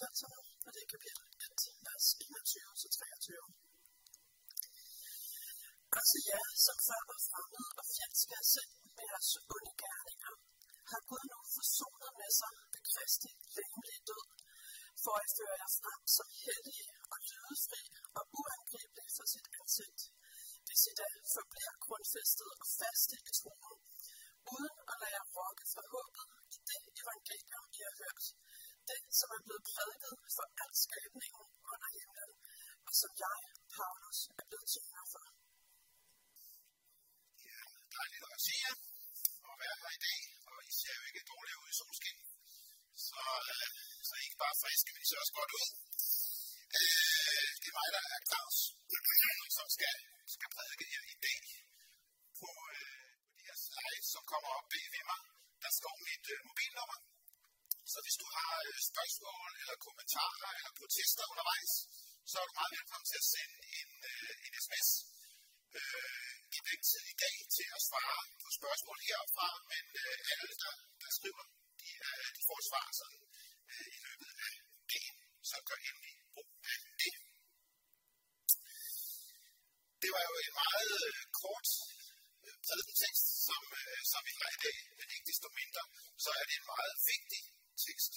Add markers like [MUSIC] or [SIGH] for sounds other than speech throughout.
satserne, og det er kapitel 1, vers 21 til 23. Også jer, som før var fremmede og fjendske sind med jeres onde gerninger, har Gud nu forsonet med sig ved Kristi læmelige død, for at føre jer frem som hellige og lydefri og uangribelige for sit ansigt, hvis I da forbliver grundfæstet og faste i troen, uden at lade jer rokke fra håbet i det evangelium, I har hørt, den, som er blevet prædiket for al skabningen under himlen, og som jeg, Paulus, er blevet tjener for. Ja, dejligt at se jer og være her i dag, og I ser jo ikke dårligt ud i solskin. Så, øh, så I ikke bare friske, men I ser også godt ud. Øh, det er mig, der er Claus, som skal, skal prædike her i dag. På, øh, på de her slides, som kommer op bag ved mig, der står mit øh, mobilnummer. Så hvis du har øh, spørgsmål eller kommentarer eller protester undervejs, så er du meget velkommen til at sende en, øh, en sms øh, i den tid i dag til at svare på spørgsmål herfra, men øh, alle, der, der skriver, de, øh, de får svar sådan, øh, i løbet af dagen, så gør endelig brug af det. Det var jo en meget øh, kort prædikentekst, som, som vi har i dag, men ikke desto mindre, så er det en meget vigtig tekst.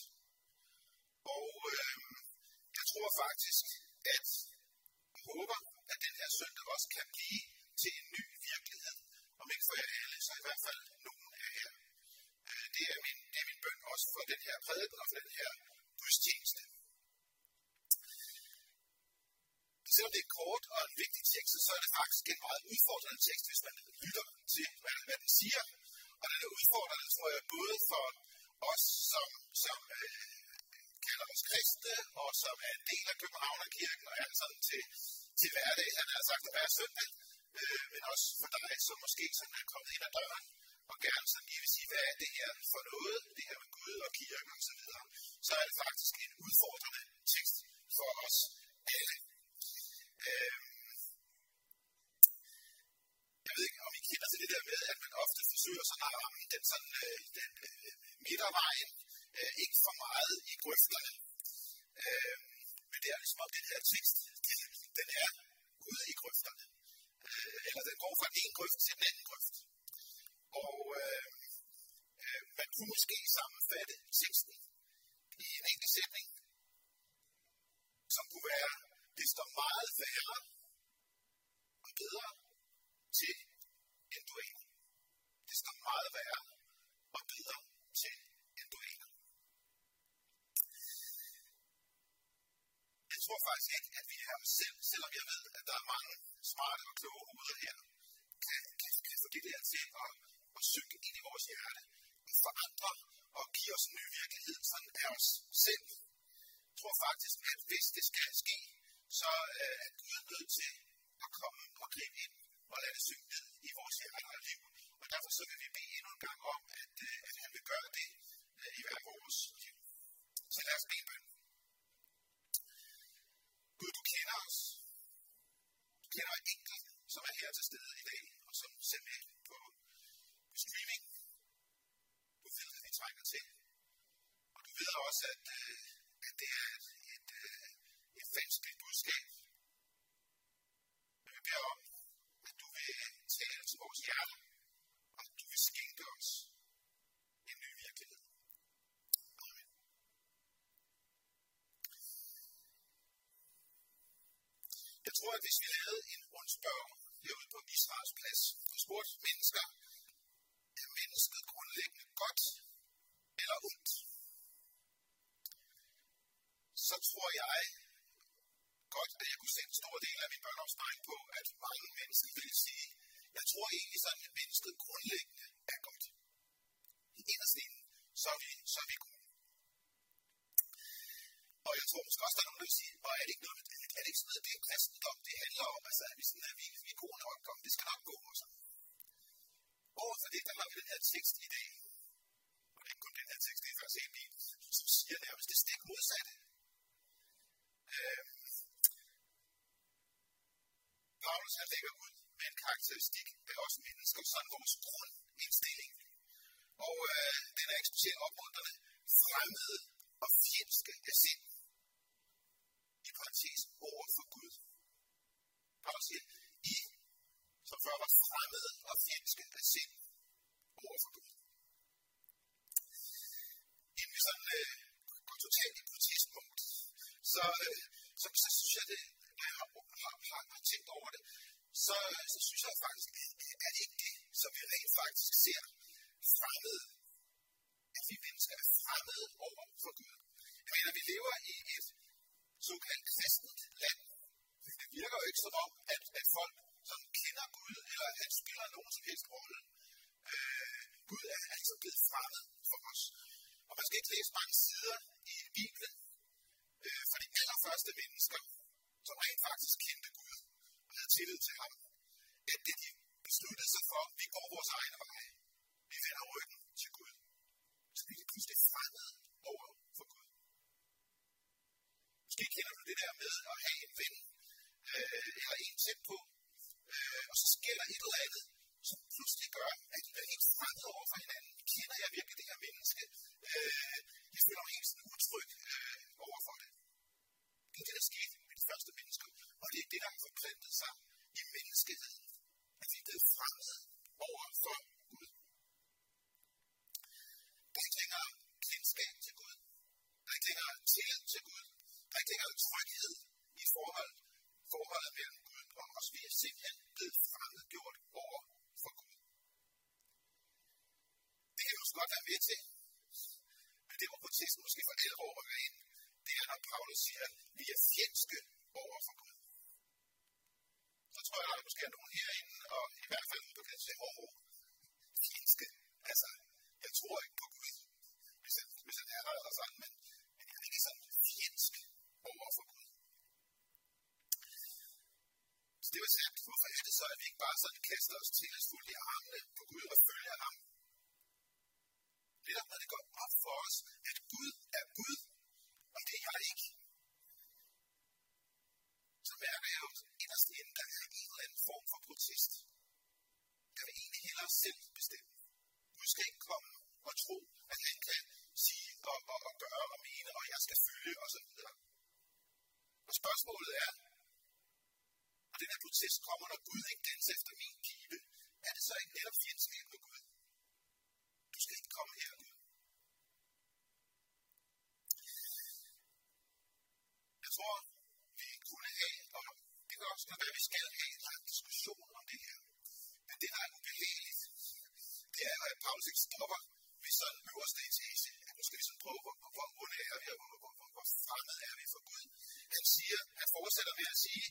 Og øh, jeg tror faktisk, at jeg håber, at den her søndag også kan blive til en ny virkelighed. Om ikke for jer alle, så i hvert fald nogen af jer. Øh, det, er min, det er min bøn også for den her prædiken og for den her gudstjeneste. Selvom det er kort og en vigtig tekst, så er det faktisk en meget udfordrende tekst, hvis man lytter til, hvad, hvad den siger. Og den er udfordrende, tror jeg, både for os, som, som øh, kalder os kristne, og som er en del af Københavnerkirken, og er sådan til, til hverdag, han har sagt at være søndag, øh, men også for dig, som måske sådan er kommet ind ad døren, og gerne sådan lige vil sige, hvad er det her for noget, det her med Gud og kirken og så videre, så er det faktisk en udfordrende tekst for os alle. Øh, jeg ved ikke, om I kender til det der med, at man ofte forsøger sådan at ramme den, sådan, øh, den øh, midtervejen, øh, ikke for meget i grøfterne. Øh, men det er ligesom om den her tekst, den er ude i grøfterne. Øh, eller den går fra den ene grøft til den anden grøft. Og øh, øh, man kunne måske sammenfatte teksten i en enkelt sætning, som kunne være, det står meget værre og bedre til, end du er. Det står meget værre og bedre til, end du aner. Jeg tror faktisk ikke, at vi her selv, selvom jeg ved, at der er mange smarte og kloge hoveder her, kan, kan, kan få det der til at, at synke ind i vores hjerte og forandre og give os en ny virkelighed sådan er os selv. Jeg tror faktisk, at hvis det skal ske, så øh, er Gud nødt til at komme og gribe ind og lade det synge ned i vores hjerte og liv. Og derfor så vil vi bede endnu en gang om, at, øh, at han vil gøre det øh, i hver vores liv. Så lad os bede bøn. Gud, du kender os. Du kender hver enkelt, som er her til stede i dag, og som ser med på, på streaming. Du ved, at vi trænger til. Og du ved også, at, øh, at det er et, et, øh, et falsk budskab. Men vi beder om, at du vil tale til vores hjerter, og at du vil skænke os en ny virkelighed. Amen. Jeg tror, at hvis vi lavede en rundspørg herude på Israels plads og spurgte mennesker, er mennesket grundlæggende godt eller ondt? Så tror jeg godt, at jeg kunne sætte en stor del af min børneopsparing på, at mange mennesker vil sige, jeg tror egentlig sådan, at mennesket grundlæggende er godt. I inderst så er vi, så er vi gode. Og jeg tror måske også, der er nogen, der vil sige, og er det ikke noget, er det ikke sådan noget, det er kristendom, det handler om, altså at vi sådan, at vi, vi er gode nok, og det skal nok gå, og sådan. Overfor det, der har vi den her tekst i dag, og det er kun den her tekst, det er faktisk en bil, som siger nærmest det stik modsatte. Øhm, Paulus han lægger ud med en karakteristik af os mennesker, sådan vores grundindstilling. Og øh, den er ikke specielt opmuntrende, fremmede og fjendske af sind. Menneske af sind over for Gud. Inden vi sådan øh, går totalt ind på tidspunkt, så, øh, så, så synes jeg, det, når jeg har, har, har, har tænkt over det, så, øh, så synes jeg faktisk, at det ikke det, som vi rent faktisk ser fremmede, at vi mennesker er fremmede over for Gud. Jeg mener, vi lever i et såkaldt kristent land. Det virker jo ikke som om, at, at folk som kender Gud, spiller, han spiller nogen som helst rolle. Øh, Gud er altså blevet fremmed for os. Og man skal ikke læse mange sider i Bibelen øh, for de allerførste mennesker, som rent faktisk kendte Gud og havde tillid til ham, at det de besluttede sig for, vi går vores egne veje. Vi vender ryggen til Gud. Så bliver de pludselig fremmede over for Gud. Måske kender du det der med at have en ven, øh, eller en tæt på, øh, og så sker der et eller andet, som pludselig gør, at de bliver helt fremmede over for hinanden. Kender jeg virkelig det her menneske? Øh, jeg føler mig helt sådan utryg øh, over for det. Det er det, der skete med de første mennesker, og det er det, der har forplantet sig i menneskeheden. At vi er blevet fremmede over for Gud. Der er ikke længere kendskab til Gud. Der er ikke længere tillid til Gud. Der er ikke længere tryghed i forhold, forholdet mellem Gud og os. Vi er simpelthen blevet fremmedgjort over for Gud. Det kan jo også godt være med til. Men det var protesten måske for alvor rykker ind. Det er, når Paulus siger, at vi er fjendske over for Gud. Så tror jeg, at der måske er nogen herinde, og i hvert fald du kan sige, åh, fjendske. Altså, jeg tror ikke på Gud, hvis han, hvis han er der eller sådan, men, men jeg er ikke sådan fjendsk over for Gud. Så det var sandt. hvorfor er det så, at vi ikke bare sådan kaster os til os fuldt i armene på Gud og følger ham? Netop når det går op for os, at Gud er Gud, og det er jeg ikke. Så mærker jeg jo inderst inden, der er en eller anden form for protest. Jeg vil egentlig hellere selv bestemme. Gud skal ikke komme og tro, at han kan sige og, og, og gøre og mene, og jeg skal følge osv. Og og spørgsmålet er, den her protest kommer, når Gud ikke danser efter min pibe, er det så ikke netop fjendskab med Gud? Du skal ikke komme her, Gud. Jeg tror, vi kunne have, og det kan også være, at vi skal have en lang diskussion om det her. Men det, der er ubehageligt, det er, at Paulus ikke stopper ved sådan øverste etage. At nu skal vi sådan prøve, hvor, hvor onde er vi, og hvor, hvor, hvor, hvor fremmed er vi for Gud. Han siger, han fortsætter med at sige,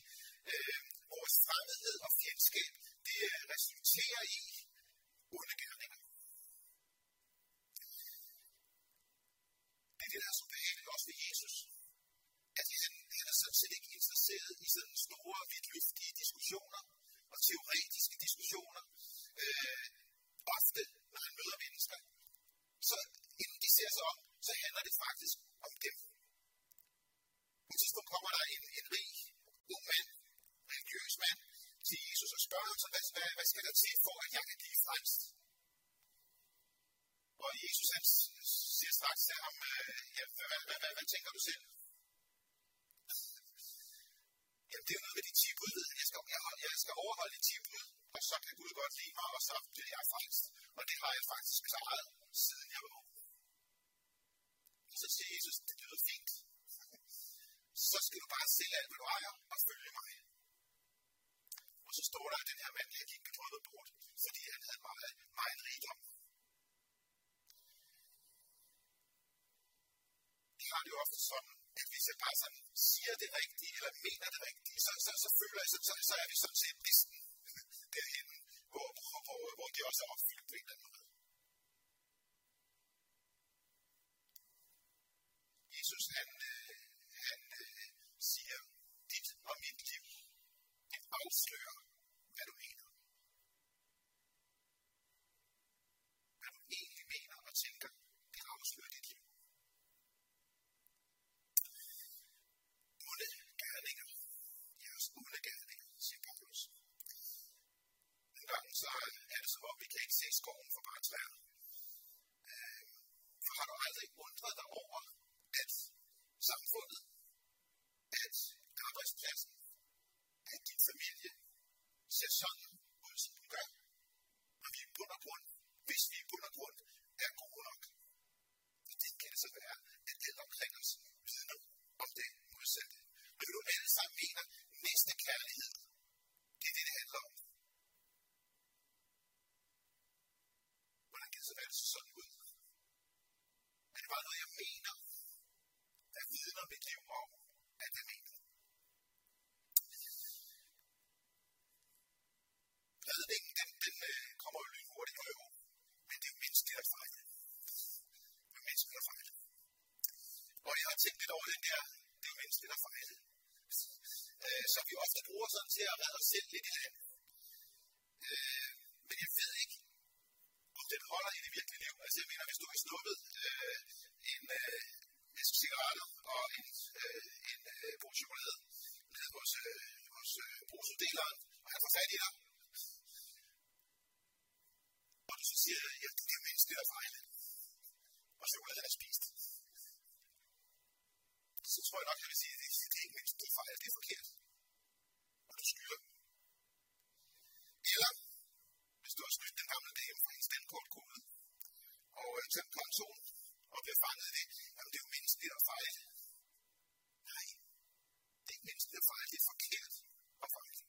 øh, vores fremmedhed og fjendskab, det resulterer i onde gerninger. Det er det, der er så behageligt også ved Jesus. At han, han er sådan set ikke interesseret i sådan store, vidtløftige diskussioner og teoretiske diskussioner. Øh, ofte, når han møder mennesker. Så inden de ser sig om, så handler det faktisk om dem. På et tidspunkt kommer der en, en rig, ung mand, religiøs mand, til Jesus og spørger ham, så hvad, hvad, hvad skal der til for, at jeg kan blive frelst? Og Jesus han siger straks til ham, øh, ja, hvad, hvad, hvad, hvad, hvad tænker du selv? Jamen, det er noget med de 10 bud, jeg skal, jeg, jeg skal overholde de 10 bud, og så kan Gud godt lide mig, og så bliver jeg frelst. Og det har jeg faktisk klaret, siden jeg var ung. Og så siger Jesus, det lyder fint. Så skal du bare sælge alt, hvad du ejer, og følge mig. Så står der, at den her mand, han gik bedrøvet bort, fordi han havde meget, meget rigdom. De har det jo ofte sådan, at hvis jeg bare sådan siger det rigtige, eller mener det rigtige, så, så, så føler jeg, så, så, så er vi sådan set næsten [LAUGHS] derhen, hvor, hvor, hvor, hvor det også er opfyldt på en eller anden måde. Son mig selv lidt i land. Øh, men jeg ved ikke, om den holder i det virkelige liv. Altså jeg mener, hvis du har snuppet øh, en, øh, en cigaretter og en, øh, en øh, brug chokolade nede hos, øh, hos øh, brugsuddeleren, og han får fat i dig, og du så siger, ja, det er mindst det, der fejler, og chokoladen er spist, så tror jeg nok, jeg vil sige, at det, det er ikke mindst det fejl, det er forkert. Du skylder. Eller, hvis du har snydt den gamle dame fra hendes dankortkode, og øh, tømt kontoen, og bliver fanget i det, jamen det er jo menneskeligt at fejle. Nej, det er ikke menneskeligt at fejle, det er forkert at fejle.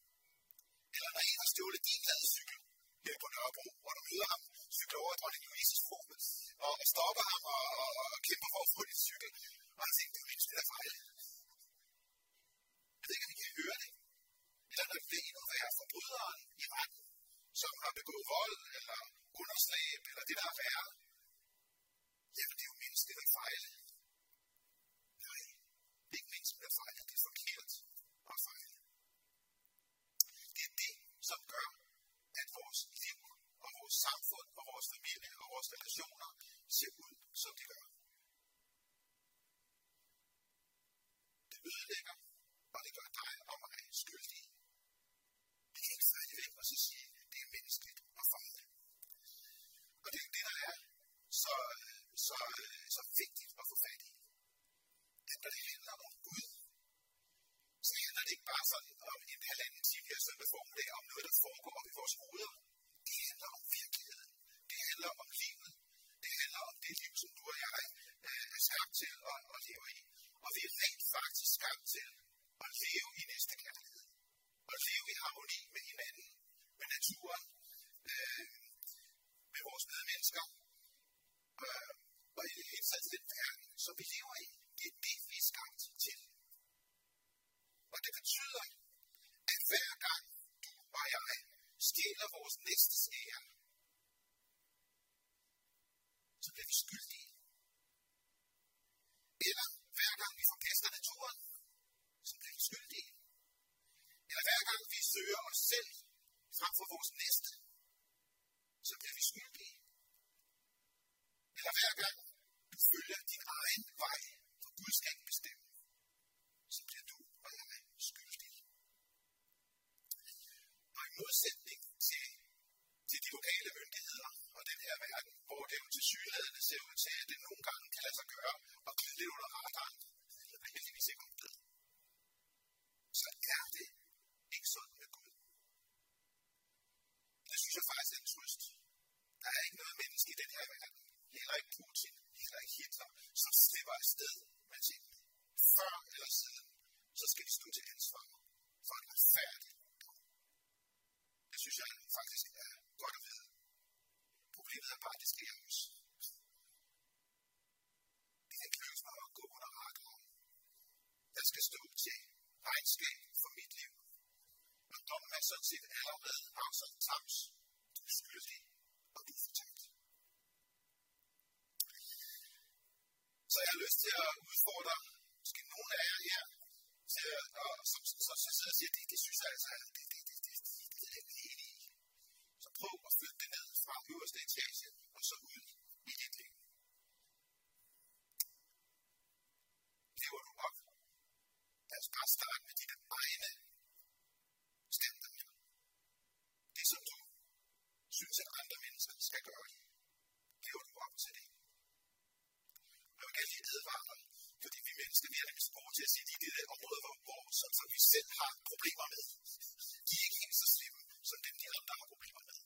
Eller når en har stjålet din cykel her på Nørrebro, hvor du møder ham, cykler over dronning Louise's fru, og og stopper ham og, og, og kæmper for at få din cykel, og han tænker, det er jo menneskeligt at fejle. Jeg ved ikke, om I kan høre det. Eller når det bliver endnu forbryderen i retten, som har begået vold, eller understræb eller det, der er værre. Jamen, det er jo mennesket, det, der fejl. Nej, det er ikke mennesket, det, der fejl. Det er forkert at fejle. Det er det, som gør, at vores liv og vores samfund og vores familie og vores relationer ser ud, som de gør. Det ødelægger, og det gør dig og mig skyldige. Vi kan ikke færdig væk og så sige, at det er menneskeligt og fejl. Og det er det, der er så, så, så vigtigt at få fat i. At når det handler om Gud, så handler det ikke bare sådan om en halvanden time her søndag formiddag om noget, der foregår op i vores hoveder. Det handler om virkeligheden. Det handler om livet. Det handler om det liv, som du og jeg er skabt til at, at leve i. Og vi er rent faktisk skabt til at leve i næste kærlighed. Og leve i harmoni med hinanden, med naturen, øh, med vores medmennesker, øh, og i det hele taget den verden, som vi lever i. Det er det, vi er skabt til. Og det betyder, at hver gang du og jeg stjæler vores næstes ære, så bliver vi skyldige. Eller hver gang vi forkaster naturen, så bliver vi skyldige. Eller hver gang vi søger os selv frem for vores næste, så bliver vi skyldige. Eller hver gang du følger din egen vej, for Gud skal ikke bestemme, så bliver du og jeg skyldige. Og i modsætning lokale myndigheder og den her verden, hvor det jo til synlædende ser ud til, at det nogle gange kan lade sig gøre og glide lidt under radaren, eller heldigvis ikke om det, så er det ikke sådan med Gud. Det synes jeg faktisk er en trøst. Der er ikke noget menneske i den her verden, heller ikke Putin, heller ikke Hitler, som slipper afsted med tingene. Før eller siden, så skal de stå til ansvar for en retfærdig. Det synes jeg faktisk er godt at vide. Problemet er bare, at det sker os. Det kan ikke lykkes at gå under radaren. Jeg skal stå til regnskab for mit liv. Og dommen er sådan set allerede afsat tams. Du er skyldig, og du er fortabt. Så jeg har lyst til at udfordre måske nogle af jer her, til at, og, som, som, som sidder og siger, det, det synes jeg altså, det, det, det, det, det, det er ikke enig i. Så prøv at flytte det ned fra øverste etage, og så ud i dit liv. Lever du op? Lad os bare starte med dine egne standarder. Det som du synes, at andre mennesker skal gøre. Lever du op til det? Jeg vil gerne lige advare dig, fordi vi mennesker vi er nemlig gode til at sige, at de er det områder, hvor, hvor som, som vi selv har problemer med. De er ikke helt så slemme, som dem de andre har problemer med.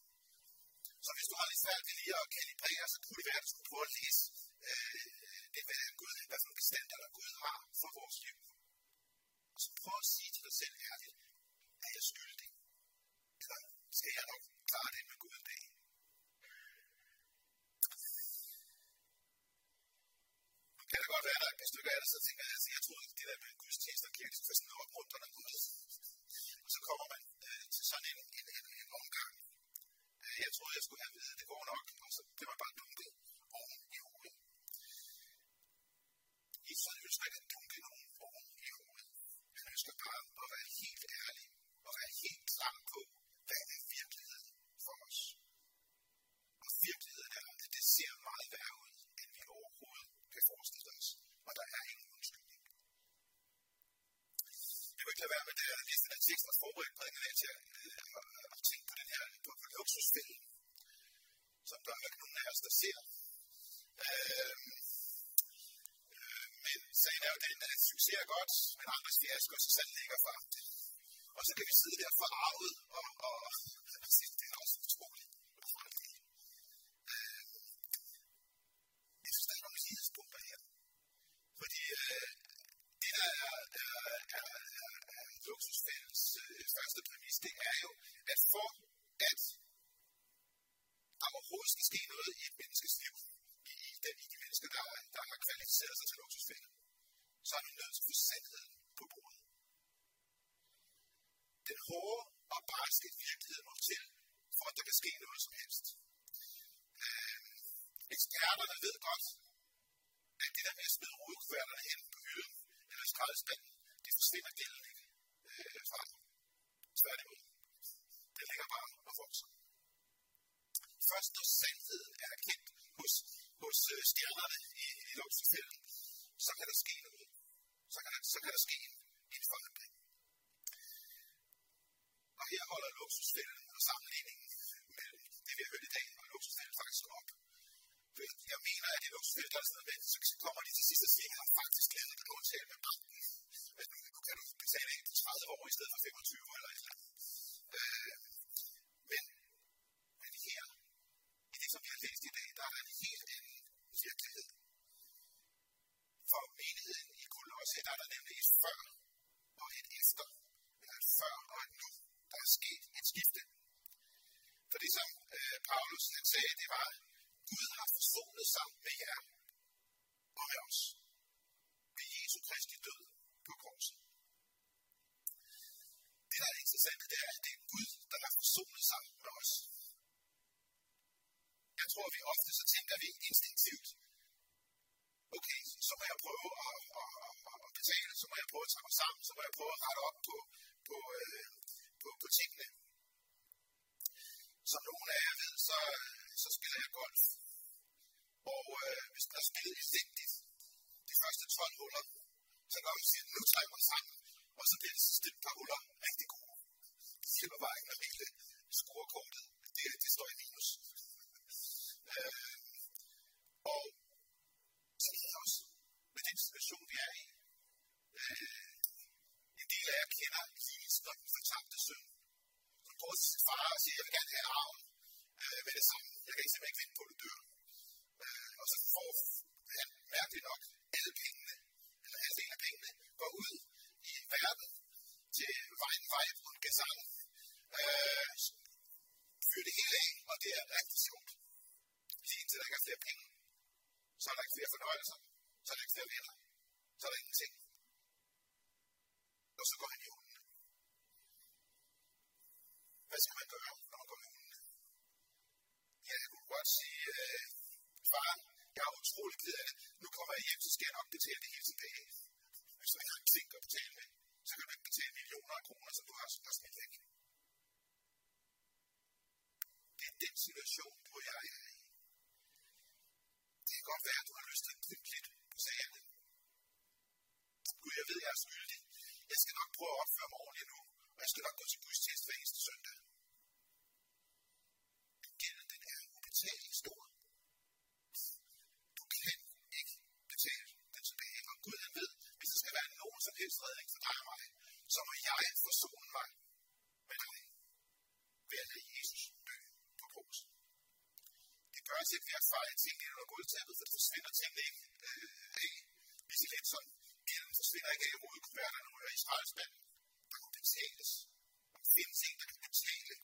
Så hvis du har lidt svært ved lige at kalibrere, så kunne det være, at du skulle prøve at læse øh, det, hvad, Gud, hvad for nogle standarder Gud har for vores liv. Og så prøv at sige til dig selv ærligt, er jeg skyldig? Eller skal jeg nok klare det med Gud en dag? kan da godt være, der et par af det, så tænker jeg, altså, jeg troede, det der med gudstjenester og kirke, for ligesom sådan noget rundt under Gud. Og så kommer man øh, til sådan en, en, en, en omgang. Øh, jeg troede, jeg skulle have vide, det går nok, og så blev man bare dumpet oven i hovedet. Jesus ønsker ikke at dunke nogen oven i hovedet. Han ønsker bare at være helt ærlig og være helt klar på, da jeg læste den tekst og forberedte prædiken, jeg til at, øh, at tænke på den her på, på luksusfælden, som der er nogen af os, der ser. Øh, øh, men sagen er jo den, at succes er godt, men andres fiasko så sandt ligger for det. Og så kan vi sidde der forarvet og, og, og sige, det er også utroligt. Øh, jeg synes, der er nogle lighedspunkter her. Fordi øh, det, der er, er, er, er, er luksusfældens øh, første præmis, det er jo, at for at der overhovedet skal ske noget i et menneskes liv, i, i, den, i de mennesker, der, der har kvalificeret sig til luksusfælden, så er man nødt til at få sandheden på bordet. Den hårde og barske virkelighed må til, for at der kan ske noget som helst. Øh, eksperterne ved godt, at det der med at smide rodekuverterne hen på hylden eller skraldespanden, det forsvinder gældende ikke øh, fra. Tværtimod. Det ligger bare og vokser. Først når sandheden er kendt hos, hos stjernerne i, i luksusfælden, så kan der ske noget. Så kan der, så kan der ske en, en forandring. Og her holder luksusfælden og sammenligningen mellem det, vi har hørt i dag, og luksusfælden faktisk op. Jeg mener, at i luksusfælden, der er sådan noget, så kommer de til sidst og siger, at jeg har faktisk lavet en aftale med banken. At nu kan du betale ind på 30 år i stedet for 25 eller et eller andet. Øh, men, men her, i det, som vi har læst i dag, der er der en helt anden virkelighed. For menigheden i Kolosse, der er der nemlig et før og et efter. Eller et før og et nu. Der er sket et skifte. For det, som øh, Paulus han sagde, det var, Gud har forsonet sig med jer og med os. Ved Jesu Kristi død på korset. Det, der er interessant, det er, at det er Gud, der har forsonet sig med os. Jeg tror, vi ofte så tænker vi instinktivt, okay, så må jeg prøve at, at, at, at betale, så må jeg prøve at tage mig sammen, så må jeg prøve at rette op på, på, øh, på, på tingene. Som nogle af jer ved, så, så spiller jeg golf. Og øh, hvis man har spillet elendigt de første 12 huller, så kan man siger, nu trækker man sammen, og så bliver det sidste par huller rigtig gode. Det hjælper bare ikke, når hele scorekortet, det, det står i minus. Øh, og så er det også med den situation, vi er i. Øh, en del af jer kender Lise, når den fortabte søn. Hun går til sin far og siger, jeg vil gerne have arven øh, med det samme. Jeg kan simpelthen ikke vente på, at du dør. Øh, og så får han mærkeligt nok alle penge eller halvdelen af pengene, går ud i verden til vejen Vejbrun Gesang. Øh, fyrer det hele af, og det er rigtig sjovt. Lige indtil der ikke er flere penge, så er der ikke flere fornøjelser, så er der ikke flere venner, så er der ingenting. Og så går han i hundene. Hvad skal man gøre, når man går i hundene? Ja, jeg kunne godt sige, øh, far, jeg er utrolig ked af det. Nu kommer jeg hjem, så skal jeg nok betale det hele tilbage. Hvis du ikke har tænkt at betale med, så kan du ikke betale millioner af kroner, som du har, har smidt væk. Det er den situation, hvor jeg er i. Det kan godt være, at du har lyst til at gribe lidt på sagerne. Gud, jeg ved, jeg er skyldig. Jeg skal nok prøve at opføre mig ordentligt nu, og jeg skal nok gå til gudstjeneste hver eneste søndag. Gælden, den er ubetalelig stor. Du kan ikke betale den tilbage. Og Gud han ved, hvis der skal være nogen redning for dig og mig, så må jeg forsone mig med dig ved at lade Jesus dø på korset. Det gør til, ikke ved at fejre ting ind under gulvtæppet, for det forsvinder tingene ikke øh, af. Hvis I lidt sådan, gælden forsvinder ikke af hovedkuverterne og i skraldespanden. Der kunne betales. Der findes en, der kan betale.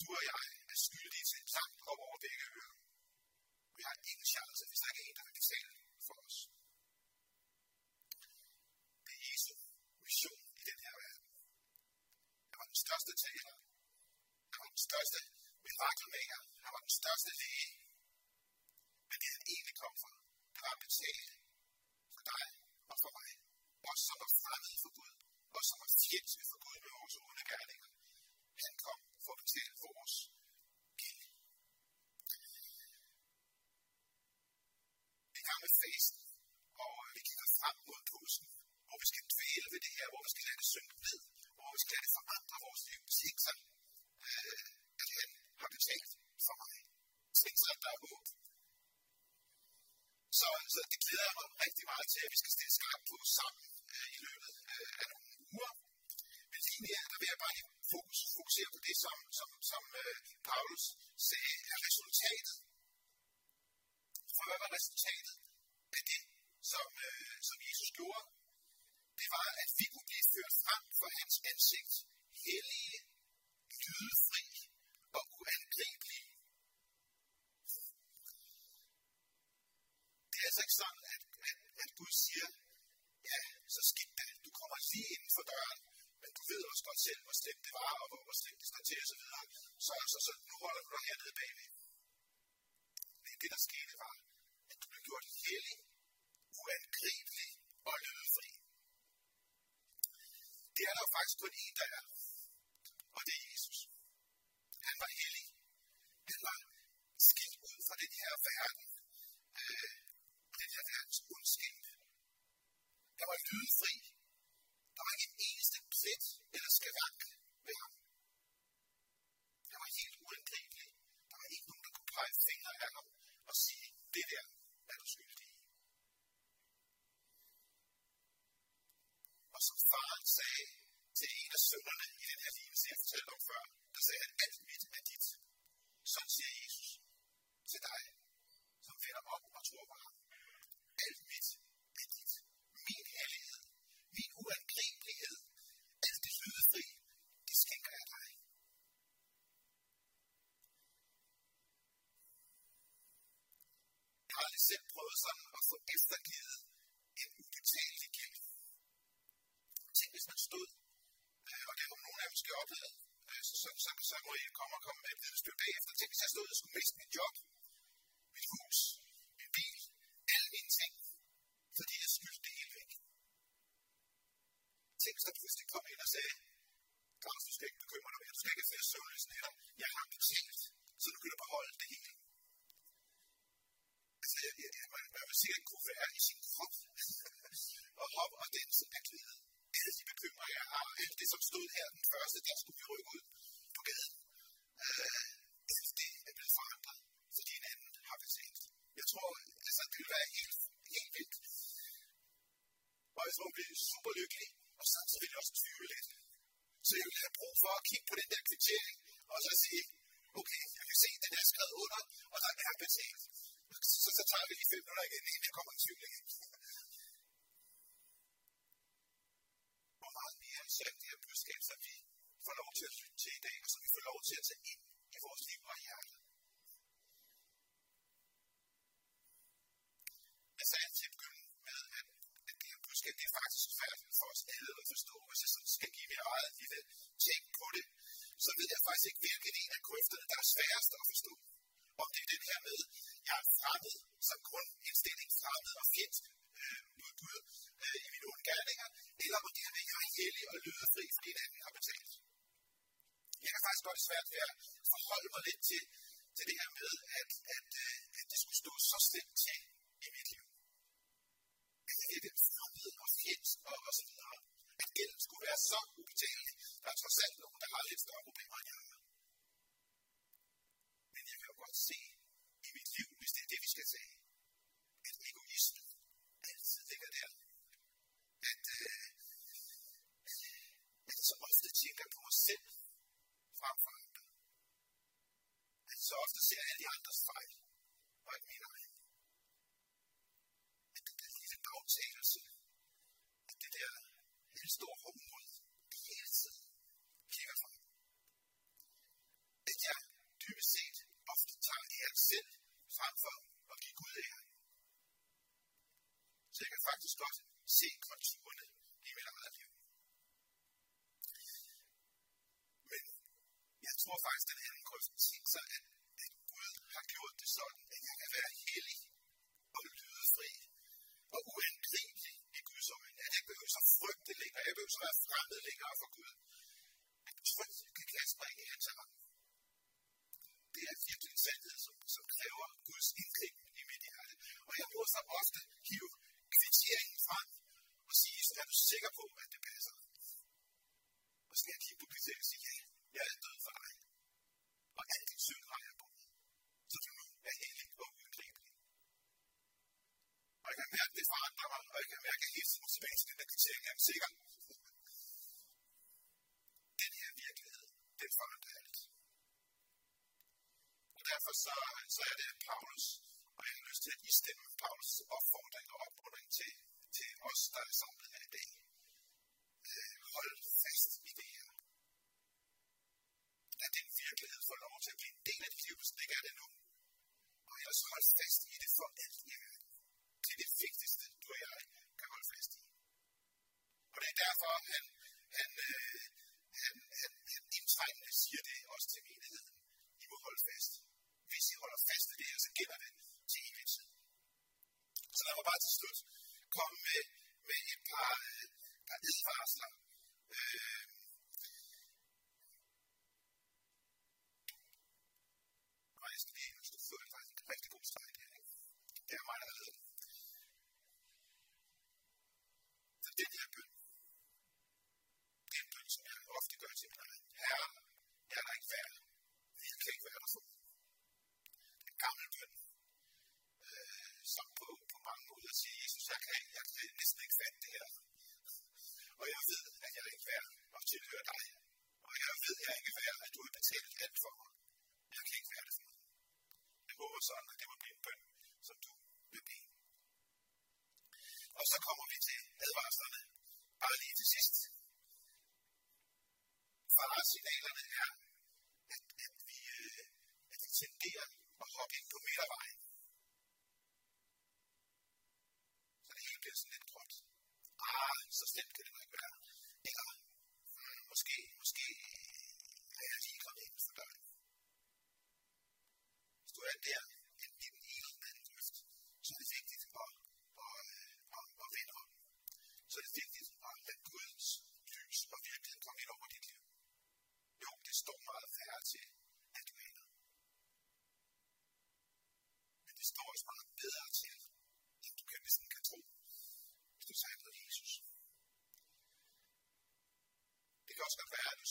Du og jeg er skyldige til en langt op over begge ører. Vi har ingen chance, hvis der ikke er en, der vil betale for os. Det er Jesu mission i den her verden. Han var den største taler. Han var den største mirakelmager. Han var den største læge. Men det han egentlig kom for, det var at betale for dig og for mig. Os, som var fremmede for Gud. Os, som var fjendske for Gud med vores onde gerninger. Han kom for at betale vores gæld. Vi er gang med fasten, og vi kigger frem mod påsken. hvor vi skal dvæle ved det her, hvor vi skal lade det synke ned, hvor vi skal lade det forandre vores liv. Tænk sig, øh, at han har betalt for mig. Tænk sig, at der er håb. Så, så det glæder mig rigtig meget til, at vi skal stille skarpt på sammen øh, i løbet øh, af nogle uger. Men lige mere, der vil jeg bare fokus, fokusere på det, som, som, som øh, Paulus sagde er resultatet. For hvad var resultatet af det, som, øh, som Jesus gjorde? Det var, at vi kunne blive ført frem for hans ansigt, hellige, lydefri og uangribelige. Det er altså ikke sådan, at, at, Gud siger, ja, så skidt da, du kommer lige inden for døren, men du ved også godt selv, hvor slemt det var, og hvor, hvor slemt det står til osv. Så, så, så nu holder du dig hernede bagved. Men det, der skete, var, at du blev gjort hellig, uangribelig og lydefri. Det er der jo faktisk kun en, der er. Og det er Jesus. Han var hellig. Han var skilt ud fra den her verden. Øh, den her verdens ondskab. Der var lydfri. Der var ikke en eneste plet eller skavank ved ham. Han var helt uangribelig. Der var ikke nogen, der kunne pege fingre af ham og sige, det der er du skyldig i. Og som faren sagde til en af sønderne i den her lignelse, jeg fortalte om før, der sagde han, alt mit er dit. Sådan siger Jesus til dig, som vender op og tror på ham. Alt mit er dit. Min herlighed, min uangribelighed, alt det lydefri, det skænker jeg dig. Jeg har aldrig selv prøvet sådan at få eftergivet en ubetalelig gæld. Tænk, hvis man stod, øh, og det har nogle af jer måske oplevet, øh, så, så, så, så må I komme og komme med et stykke bagefter. Tænk, hvis jeg stod og skulle miste mit job, mit hus, min bil, alle mine ting, fordi jeg skyldte det hele væk. Tænk, der pludselig kom ind og sagde, Claus, du skal ikke bekymre dig mere, du skal ikke have flere søvnløse nætter. Jeg har betalt, så nu kan du beholde det hele. Altså, jeg, jeg, jeg, man, man vil sikkert kunne være i sin krop [LAUGHS] og hoppe og danse af glæde. Alle de bekymringer, jeg har, alt det, som stod her den første, der skulle vi rykke ud på gaden. Øh, alt det er blevet forandret, fordi en anden har betalt. Jeg tror, altså, det vil være helt, helt vildt. Og jeg tror, vi bliver super så vil jeg også tvivle lidt. Så jeg vil have brug for at kigge på den der kvittering, og så sige, okay, jeg kan se, at den er skrevet under, og der er betalt. Så, så tager vi lige fem minutter igen, inden jeg kommer i tvivl igen. Hvor meget mere sandt det her budskab, som vi får lov til at lytte til i dag, og som vi får lov til at tage ind i vores liv og hjerte. Jeg sagde til at begynde med, at, at det her budskab, det er faktisk svært for os alle at forstå. Hvis jeg sådan skal give mit eget lille ting på det, så ved jeg faktisk ikke, hvilken en af grøfterne, der er sværest at forstå. Om det er den her med, jeg er fremmed som grundindstilling, fremmed og fjend øh, mod Gud øh, i mine onde gerninger, eller om det her med, at jeg er hellig og lydefri, fordi en anden har betalt. Jeg kan faktisk godt svært ved at forholde mig lidt til, til det her med, at, at, øh, at det skulle stå så slemt til i mit liv. At jeg er fremmed og fjend og, og så videre. At gælden skulle være så ubetalelig. Der er trods alt nogen, der har lidt større problemer, end jeg har. Men jeg kan jo godt se i mit liv, hvis det er det, vi skal sige, at egoismen altid ligger der. At, øh, at jeg så ofte tænker på mig selv frem for andre. At jeg så ofte ser alle de andres fejl, og ikke min egen. At det der lille bagtagelse, at det der helt store hele tiden kigger frem. At jeg dybest set ofte tager æren selv frem for at give Gud æren. Så jeg kan faktisk godt se konturerne i mit eget liv. Men jeg tror faktisk, at den anden grøft tænker sig, at, at Gud har gjort det sådan, at jeg kan være hellig og lydefri og uendelig i Guds øjne. At jeg behøver så frygte længere, jeg så være fremmed længere for Gud. At trygt kan kaste mig ind i hans arm. det er virkelig en sandhed, som, som kræver Guds indgriben i mit hjerte. Og jeg må så ofte hive kvitteringen frem og sige, så er du sikker på, at det passer. Og så skal jeg kigge på kriteriet og sige, ja, jeg er død for dig. Og alt din synd har jeg på. Så du nu er hellig og uindgribelig. Og jeg kan mærke, at det forandrer mig, og jeg kan mærke, at jeg hele tiden tilbage til den der kvittering, jeg er sikker. Forandre alt. Og derfor så, så er det Paulus, og jeg har lyst til at istemme Paulus opfordring og opfordring til, til os, der er samlet her i dag. Øh, hold fast i det her. Lad den virkelighed få lov til at blive en del af dit liv, hvis det ikke er det nu. Og ellers hold fast i det for alt i verden. Det er det vigtigste, du og jeg kan holde fast i. Og det er derfor, han, han, øh, Drengene siger det også til menigheden. I må holde fast. Hvis I holder fast i det her, så gælder det til evig tid. Så lad mig bare til slut komme med, med et par, øh, par advarsler. Øh, Yes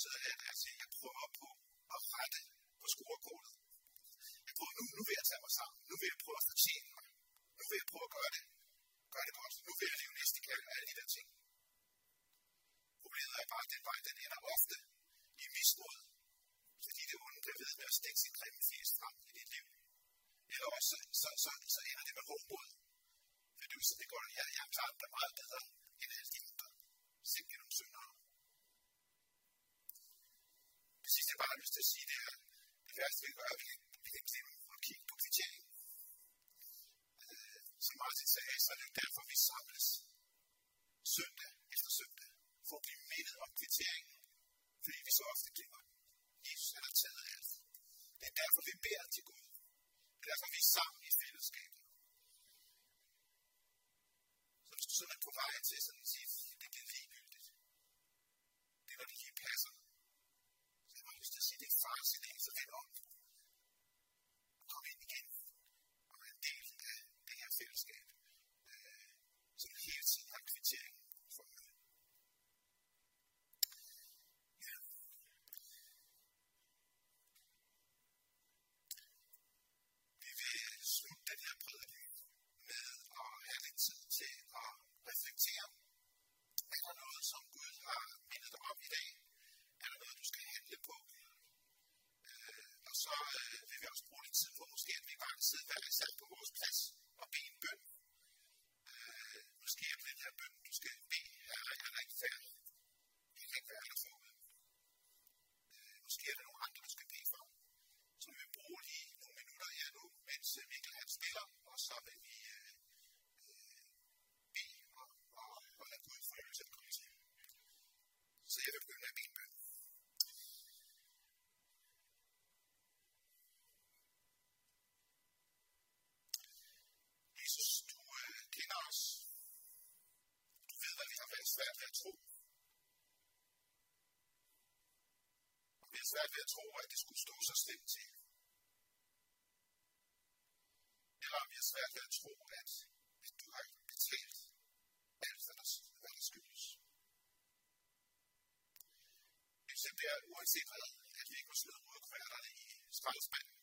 godt være, at du jeg prøver på at rette på scorekortet. Jeg prøver nu, nu vil jeg tage mig sammen. Nu vil jeg prøve at fortjene mig. Nu vil jeg prøve at gøre det. Gør det godt. Nu vil jeg leve næste kald og alle de der ting. Problemet er bare, at den vej, den ender ofte i mismod. Fordi det onde bliver ved med at stikke sin grimme fjes frem i dit liv. Eller også, så, så, så, ender det med rumbrud. Fordi du siger, det går, jeg, jeg har klaret det meget bedre end alle de andre. Simpelthen om synder. Eneste, jeg bare har lyst til at sige, det er, det værste, vi gør, vi kan, vi kan glemme at kigge på kvitteringen. Øh, som Martin sagde, så er det jo derfor, vi samles søndag efter søndag, for at blive mindet om kvitteringen, fordi vi så ofte glemmer. Jesus han har taget alt. Det er derfor, vi beder til Gud. Det er derfor, vi er sammen i fællesskabet. Så hvis du sådan er på vej til sådan at sige, det bliver ligegyldigt. Det er, når det lige passer. Så jeg har lyst til at sige, det er fars idé, så vend om. Og kom ind igen. Og være en del af det her fællesskab. Øh, som hele tiden har kvittering for mig. Ja. Vi vil slutte den her prædiken med at have lidt tid til at reflektere. Er der noget, som Gud har mindet dig om i dag? Er der noget, du skal handle på? Øh, og så øh, vil vi også bruge lidt tid på, måske at vi bare kan sidde hver især på vores plads og bede en bøn. Øh, måske er det den her bøn, du skal bede, her er der ikke færdig. Jeg kan ikke være der forud. Øh, måske er der nogle andre, du skal bede for. Så vi vil bruge lige nogle minutter her nu, mens øh, Mikkel han spiller, og så vil vi øh, øh, bede og, og, og lade Gud få lov til at komme til. Så jeg vil begynde at bede en bøn. Jesus, du øh, kender os. Du ved, hvad vi har været svært ved at tro. Og vi har svært ved at tro, at det skulle stå så slemt til. Eller vi har svært ved at tro, at, at du har betalt alt, hvad der, hvad der skyldes. Det er uanset hvad, at vi ikke må smide hovedkværterne i skraldespanden,